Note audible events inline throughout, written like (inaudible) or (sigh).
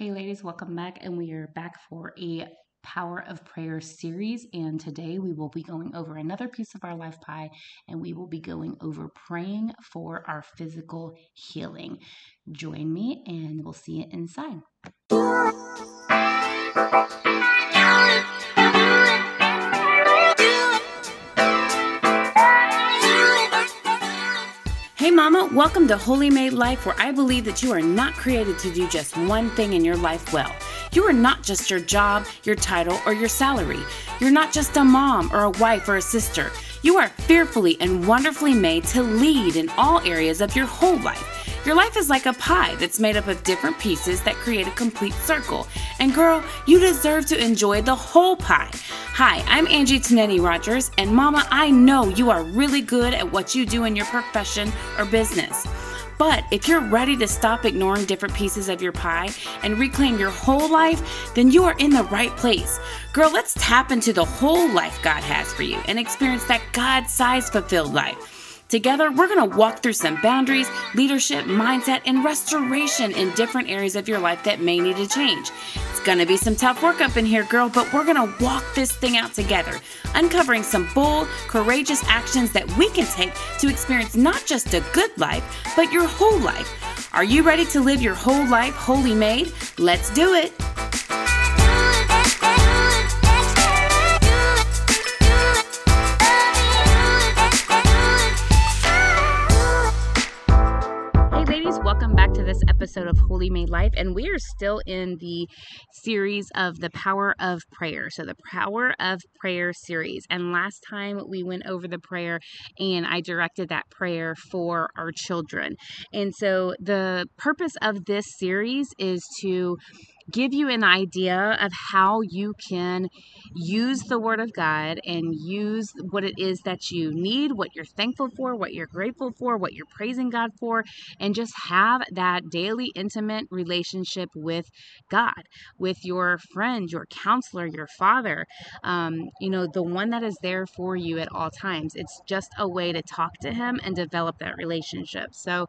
Hey, ladies, welcome back. And we are back for a Power of Prayer series. And today we will be going over another piece of our life pie and we will be going over praying for our physical healing. Join me and we'll see you inside. Hey, Mama, welcome to Holy Made Life, where I believe that you are not created to do just one thing in your life well. You are not just your job, your title, or your salary. You're not just a mom or a wife or a sister. You are fearfully and wonderfully made to lead in all areas of your whole life. Your life is like a pie that's made up of different pieces that create a complete circle. And girl, you deserve to enjoy the whole pie. Hi, I'm Angie Tanetti Rogers, and Mama, I know you are really good at what you do in your profession or business. But if you're ready to stop ignoring different pieces of your pie and reclaim your whole life, then you are in the right place. Girl, let's tap into the whole life God has for you and experience that God sized fulfilled life. Together, we're going to walk through some boundaries, leadership, mindset, and restoration in different areas of your life that may need to change. It's going to be some tough work up in here, girl, but we're going to walk this thing out together, uncovering some bold, courageous actions that we can take to experience not just a good life, but your whole life. Are you ready to live your whole life wholly made? Let's do it. Episode of Holy Made Life, and we are still in the series of the power of prayer. So, the power of prayer series. And last time we went over the prayer, and I directed that prayer for our children. And so, the purpose of this series is to give you an idea of how you can use the Word of God and use what it is that you need, what you're thankful for, what you're grateful for, what you're praising God for, and just have that daily intimate relationship with God, with your friend, your counselor, your father, um, you know, the one that is there for you at all times. It's just a way to talk to Him and develop that relationship. So,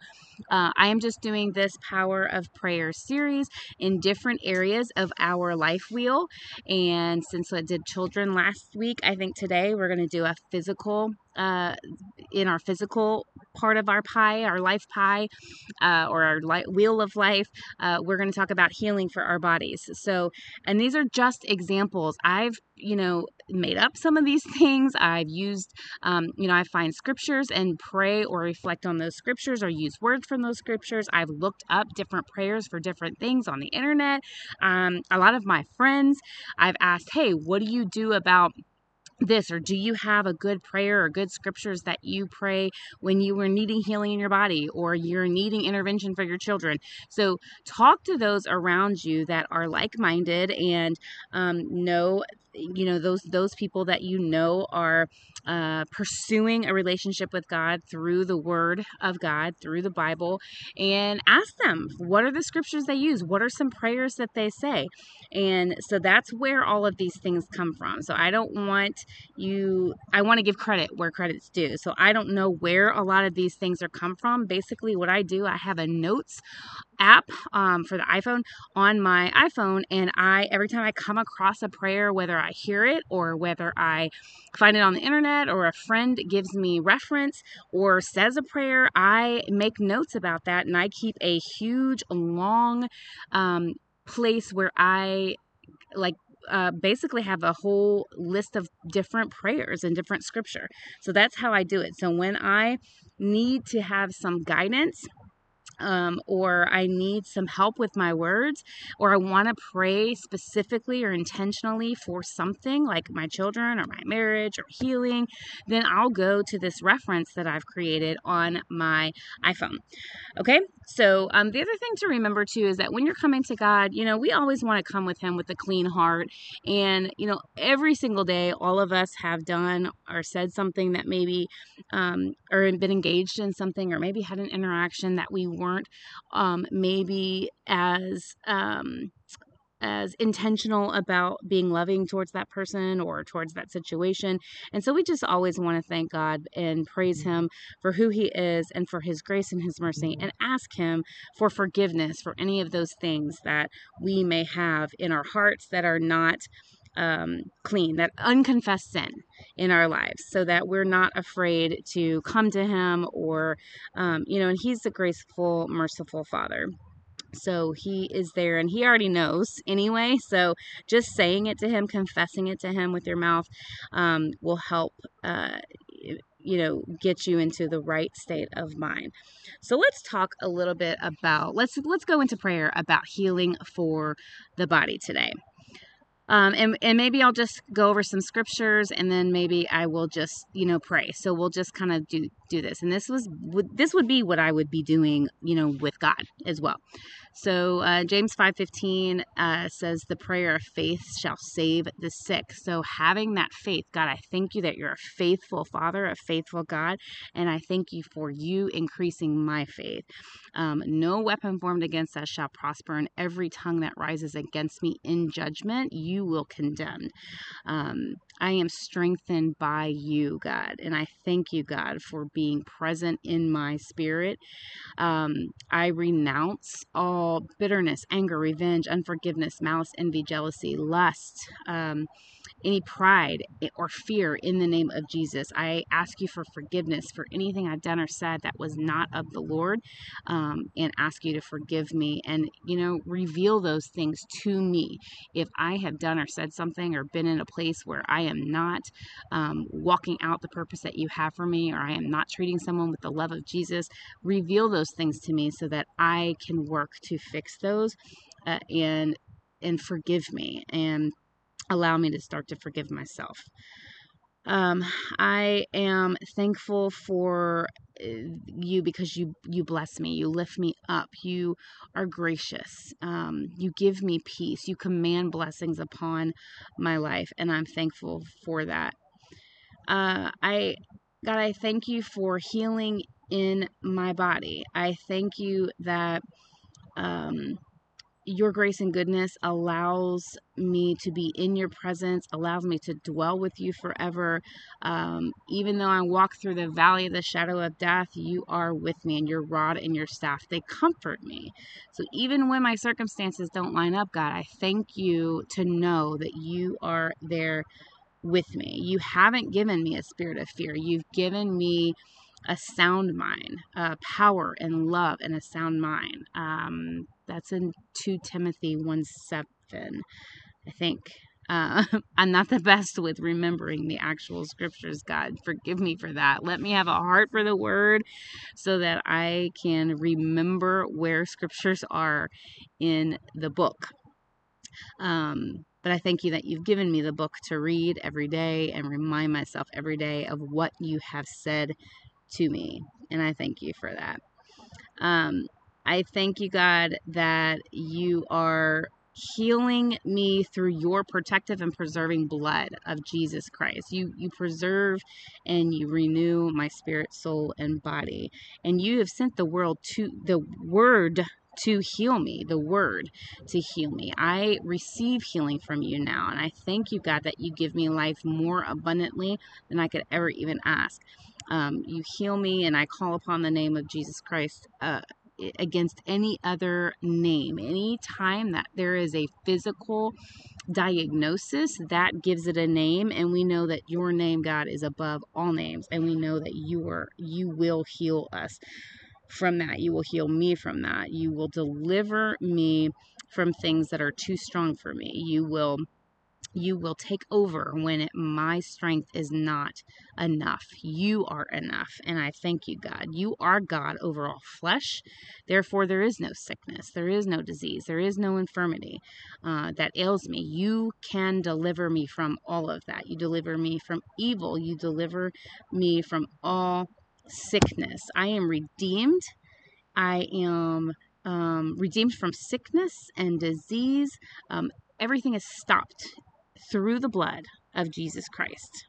uh, I am just doing this Power of Prayer series in different areas of our life wheel. And since I did children last week, I think today we're going to do a physical uh, in our physical part of our pie, our life pie, uh, or our li- wheel of life, uh, we're going to talk about healing for our bodies. So, and these are just examples. I've, you know, made up some of these (laughs) things. I've used, um, you know, I find scriptures and pray or reflect on those scriptures or use words from those scriptures. I've looked up different prayers for different things on the internet. Um, a lot of my friends, I've asked, hey, what do you do about this or do you have a good prayer or good scriptures that you pray when you were needing healing in your body or you're needing intervention for your children? So talk to those around you that are like-minded and um, know you know those those people that you know are uh, pursuing a relationship with God through the Word of God, through the Bible, and ask them what are the scriptures they use, what are some prayers that they say, and so that's where all of these things come from. So I don't want you, I want to give credit where credit's due. So I don't know where a lot of these things are come from. Basically, what I do, I have a notes app um, for the iPhone on my iPhone, and I every time I come across a prayer, whether I hear it or whether I find it on the internet or a friend gives me reference or says a prayer, I make notes about that, and I keep a huge long um, place where I like uh, basically have a whole list of different prayers and different scripture. So that's how I do it. So when I need to have some guidance um, or I need some help with my words, or I want to pray specifically or intentionally for something like my children or my marriage or healing, then I'll go to this reference that I've created on my iPhone. Okay, so um, the other thing to remember too is that when you're coming to God, you know, we always want to come with Him with a clean heart. And, you know, every single day, all of us have done or said something that maybe, um, or been engaged in something, or maybe had an interaction that we weren't um, maybe as um, as intentional about being loving towards that person or towards that situation. And so we just always want to thank God and praise Him for who He is and for His grace and His mercy and ask Him for forgiveness for any of those things that we may have in our hearts that are not um, clean, that unconfessed sin in our lives, so that we're not afraid to come to Him or, um, you know, and He's the graceful, merciful Father. So he is there and he already knows anyway. So just saying it to him, confessing it to him with your mouth um, will help. Uh, you know get you into the right state of mind so let's talk a little bit about let's let's go into prayer about healing for the body today um, and, and maybe I'll just go over some scriptures and then maybe I will just, you know, pray. So we'll just kind of do, do this. And this was, this would be what I would be doing, you know, with God as well. So uh, James 5.15 uh, says, the prayer of faith shall save the sick. So having that faith, God, I thank you that you're a faithful Father, a faithful God, and I thank you for you increasing my faith. Um, no weapon formed against us shall prosper, and every tongue that rises against me in judgment, you will condemn. Um, I am strengthened by you, God, and I thank you, God, for being present in my spirit. Um, I renounce all bitterness, anger, revenge, unforgiveness, malice, envy, jealousy, lust. Um, any pride or fear in the name of Jesus. I ask you for forgiveness for anything I've done or said that was not of the Lord um, and ask you to forgive me and, you know, reveal those things to me. If I have done or said something or been in a place where I am not um, walking out the purpose that you have for me or I am not treating someone with the love of Jesus, reveal those things to me so that I can work to fix those uh, and and forgive me and allow me to start to forgive myself. Um, I am thankful for uh, you because you you bless me, you lift me up, you are gracious, um, you give me peace, you command blessings upon my life, and I'm thankful for that. Uh, I God, I thank you for healing in my body. I thank you that um, your grace and goodness allows me to be in your presence, allows me to dwell with you forever. Um, even though I walk through the valley of the shadow of death, you are with me, and your rod and your staff, they comfort me. So even when my circumstances don't line up, God, I thank you to know that you are there with me. You haven't given me a spirit of fear, you've given me a sound mind, uh, power and love, and a sound mind. Um, that's in 2 Timothy 1 7, I think. Uh, (laughs) I'm not the best with remembering the actual scriptures, God. Forgive me for that. Let me have a heart for the word so that I can remember where scriptures are in the book. Um, but I thank you that you've given me the book to read every day and remind myself every day of what you have said to me. And I thank you for that. Um, I thank you, God, that you are healing me through your protective and preserving blood of Jesus Christ. You you preserve and you renew my spirit, soul, and body. And you have sent the world to the word to heal me, the word to heal me. I receive healing from you now. And I thank you, God, that you give me life more abundantly than I could ever even ask. Um, you heal me, and I call upon the name of Jesus Christ. Uh, against any other name. Any time that there is a physical diagnosis, that gives it a name, and we know that your name, God, is above all names, and we know that you are you will heal us from that. You will heal me from that. You will deliver me from things that are too strong for me. You will you will take over when it, my strength is not enough. You are enough. And I thank you, God. You are God over all flesh. Therefore, there is no sickness, there is no disease, there is no infirmity uh, that ails me. You can deliver me from all of that. You deliver me from evil. You deliver me from all sickness. I am redeemed. I am um, redeemed from sickness and disease. Um, everything is stopped through the blood of Jesus Christ.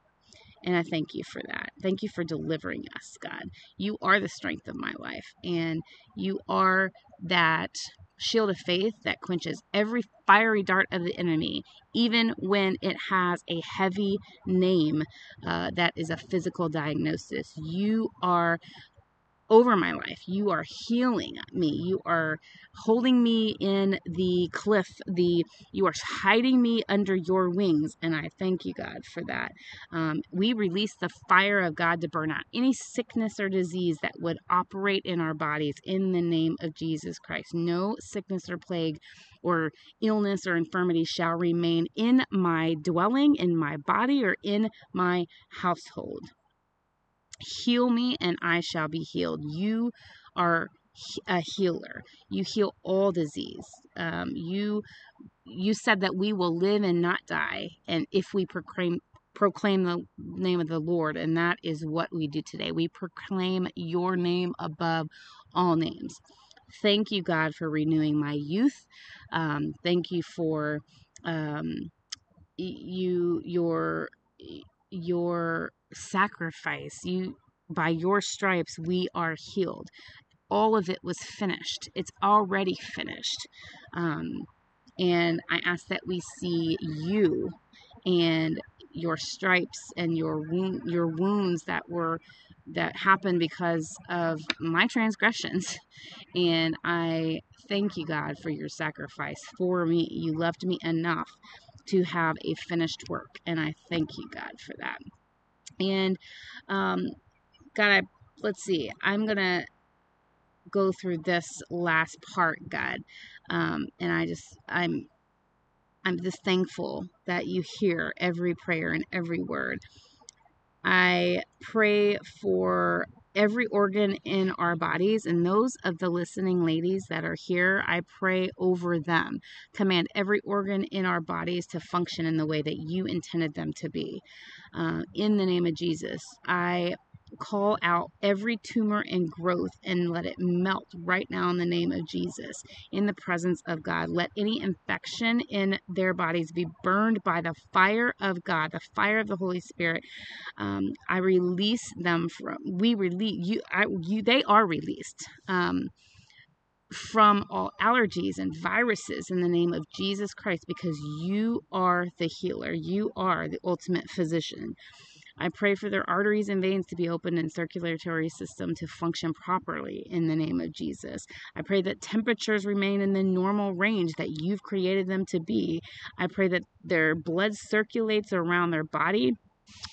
And I thank you for that. Thank you for delivering us, God. You are the strength of my life, and you are that shield of faith that quenches every fiery dart of the enemy, even when it has a heavy name uh, that is a physical diagnosis. You are over my life. You are healing me. You are holding me in the cliff. The you are hiding me under your wings, and I thank you, God, for that. Um, we release the fire of God to burn out any sickness or disease that would operate in our bodies in the name of Jesus Christ. No sickness or plague or illness or infirmity shall remain in my dwelling, in my body, or in my household. Heal me and I shall be healed. You are a healer. You heal all disease. Um, you you said that we will live and not die, and if we proclaim proclaim the name of the Lord, and that is what we do today. We proclaim your name above all names. Thank you, God, for renewing my youth. Um, thank you for um, you your your sacrifice. You by your stripes we are healed. All of it was finished. It's already finished. Um, and I ask that we see you and your stripes and your wound, your wounds that were that happened because of my transgressions. (laughs) And I thank you, God, for your sacrifice for me. You loved me enough to have a finished work. And I thank you, God, for that. And um, God, I, let's see, I'm going to go through this last part, God. Um, and I just, I'm, I'm just thankful that you hear every prayer and every word. I pray for every organ in our bodies and those of the listening ladies that are here i pray over them. Command every organ in our bodies to function in the way that you intended them to be. Uh, in the name of jesus i call out every tumor and growth and let it melt right now in the name of Jesus in the presence of God. Let any infection in their bodies be burned by the fire of God, the fire of the Holy Spirit. Um, I release them from, we release, you, I, you they are released. Um, from all allergies and viruses in the name of Jesus Christ because you are the healer. You are the ultimate physician. I pray for their arteries and veins to be open and circulatory system to function properly in the name of Jesus. I pray that temperatures remain in the normal range that you've created them to be. I pray that their blood circulates around their body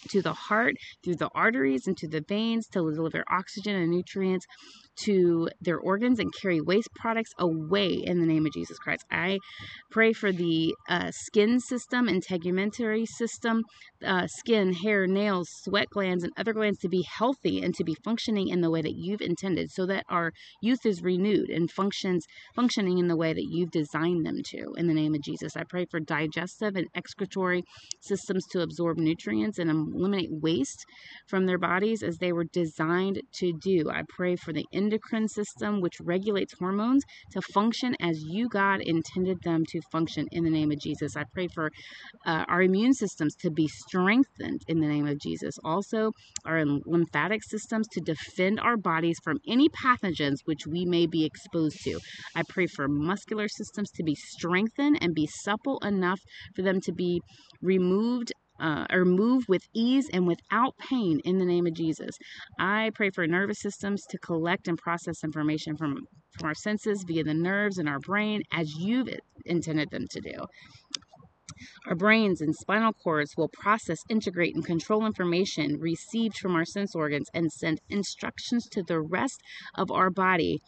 to the heart, through the arteries, and to the veins to deliver oxygen and nutrients to their organs and carry waste products away in the name of Jesus Christ. I pray for the uh, skin system, integumentary system, uh, skin, hair, nails, sweat glands, and other glands to be healthy and to be functioning in the way that you've intended, so that our youth is renewed and functions functioning in the way that you've designed them to. In the name of Jesus, I pray for digestive and excretory systems to absorb nutrients and eliminate waste from their bodies as they were designed to do. I pray for the endocrine system, which regulates hormones, to function as you, God, intended them to function in the name of Jesus. I pray for uh, our immune systems to be strengthened in the name of Jesus. Also, our lymphatic systems to defend our bodies from any pathogens which we may be exposed to. I pray for muscular systems to be strengthened and be supple enough for them to be removed uh, or move with ease and without pain in the name of Jesus. I pray for nervous systems to collect and process information from, from our senses via the nerves in our brain as you've intended them to do. Our brains and spinal cords will process, integrate, and control information received from our sense organs and send instructions to the rest of our body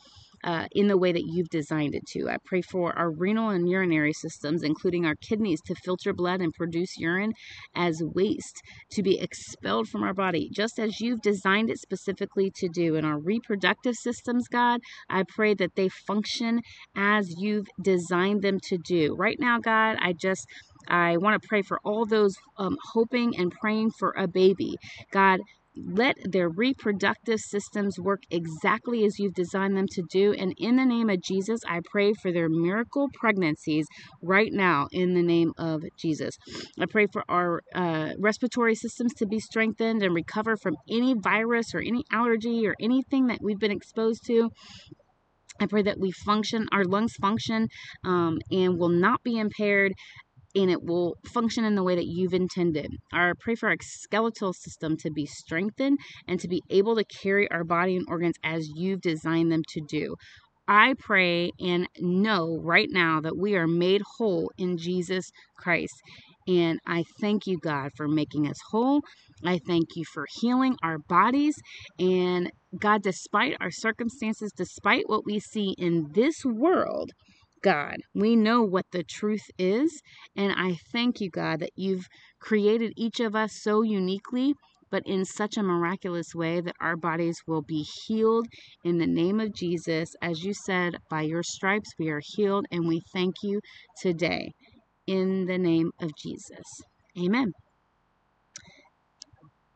uh, in the way that you've designed it to. I pray for our renal and urinary systems, including our kidneys, to filter blood and produce urine as waste to be expelled from our body, just as you've designed it specifically to do. In our reproductive systems, God, I pray that they function as you've designed them to do. Right now, God, I just I want to pray for all those um, hoping and praying for a baby. God, let their reproductive systems work exactly as you've designed them to do. And in the name of Jesus, I pray for their miracle pregnancies right now in the name of Jesus. I pray for our uh, respiratory systems to be strengthened and recover from any virus or any allergy or anything that we've been exposed to. I pray that we function, our lungs function, um, and will not be impaired and it will function in the way that you've intended. I pray for our skeletal system to be strengthened and to be able to carry our body and organs as you've designed them to do. I pray and know right now that we are made whole in Jesus Christ. And I thank you, God, for making us whole. I thank you for healing our bodies. And God, despite our circumstances, despite what we see in this world, God. We know what the truth is. And I thank you, God, that you've created each of us so uniquely, but in such a miraculous way that our bodies will be healed in the name of Jesus. As you said, by your stripes we are healed, and we thank you today in the name of Jesus. Amen.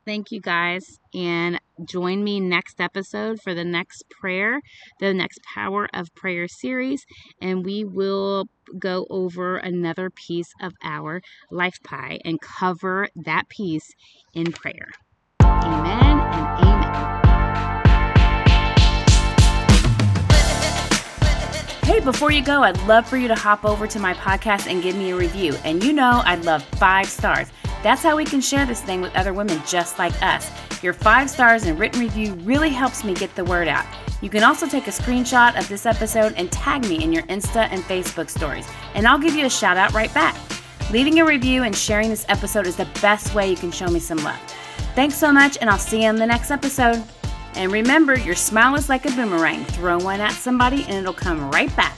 Thank you guys. And join me next episode for the next prayer, the next Power of Prayer series. And we will go over another piece of our life pie and cover that piece in prayer. Amen and amen. Hey, before you go, I'd love for you to hop over to my podcast and give me a review. And you know, I'd love five stars. That's how we can share this thing with other women just like us. Your five stars and written review really helps me get the word out. You can also take a screenshot of this episode and tag me in your Insta and Facebook stories, and I'll give you a shout out right back. Leaving a review and sharing this episode is the best way you can show me some love. Thanks so much, and I'll see you in the next episode. And remember, your smile is like a boomerang. Throw one at somebody, and it'll come right back.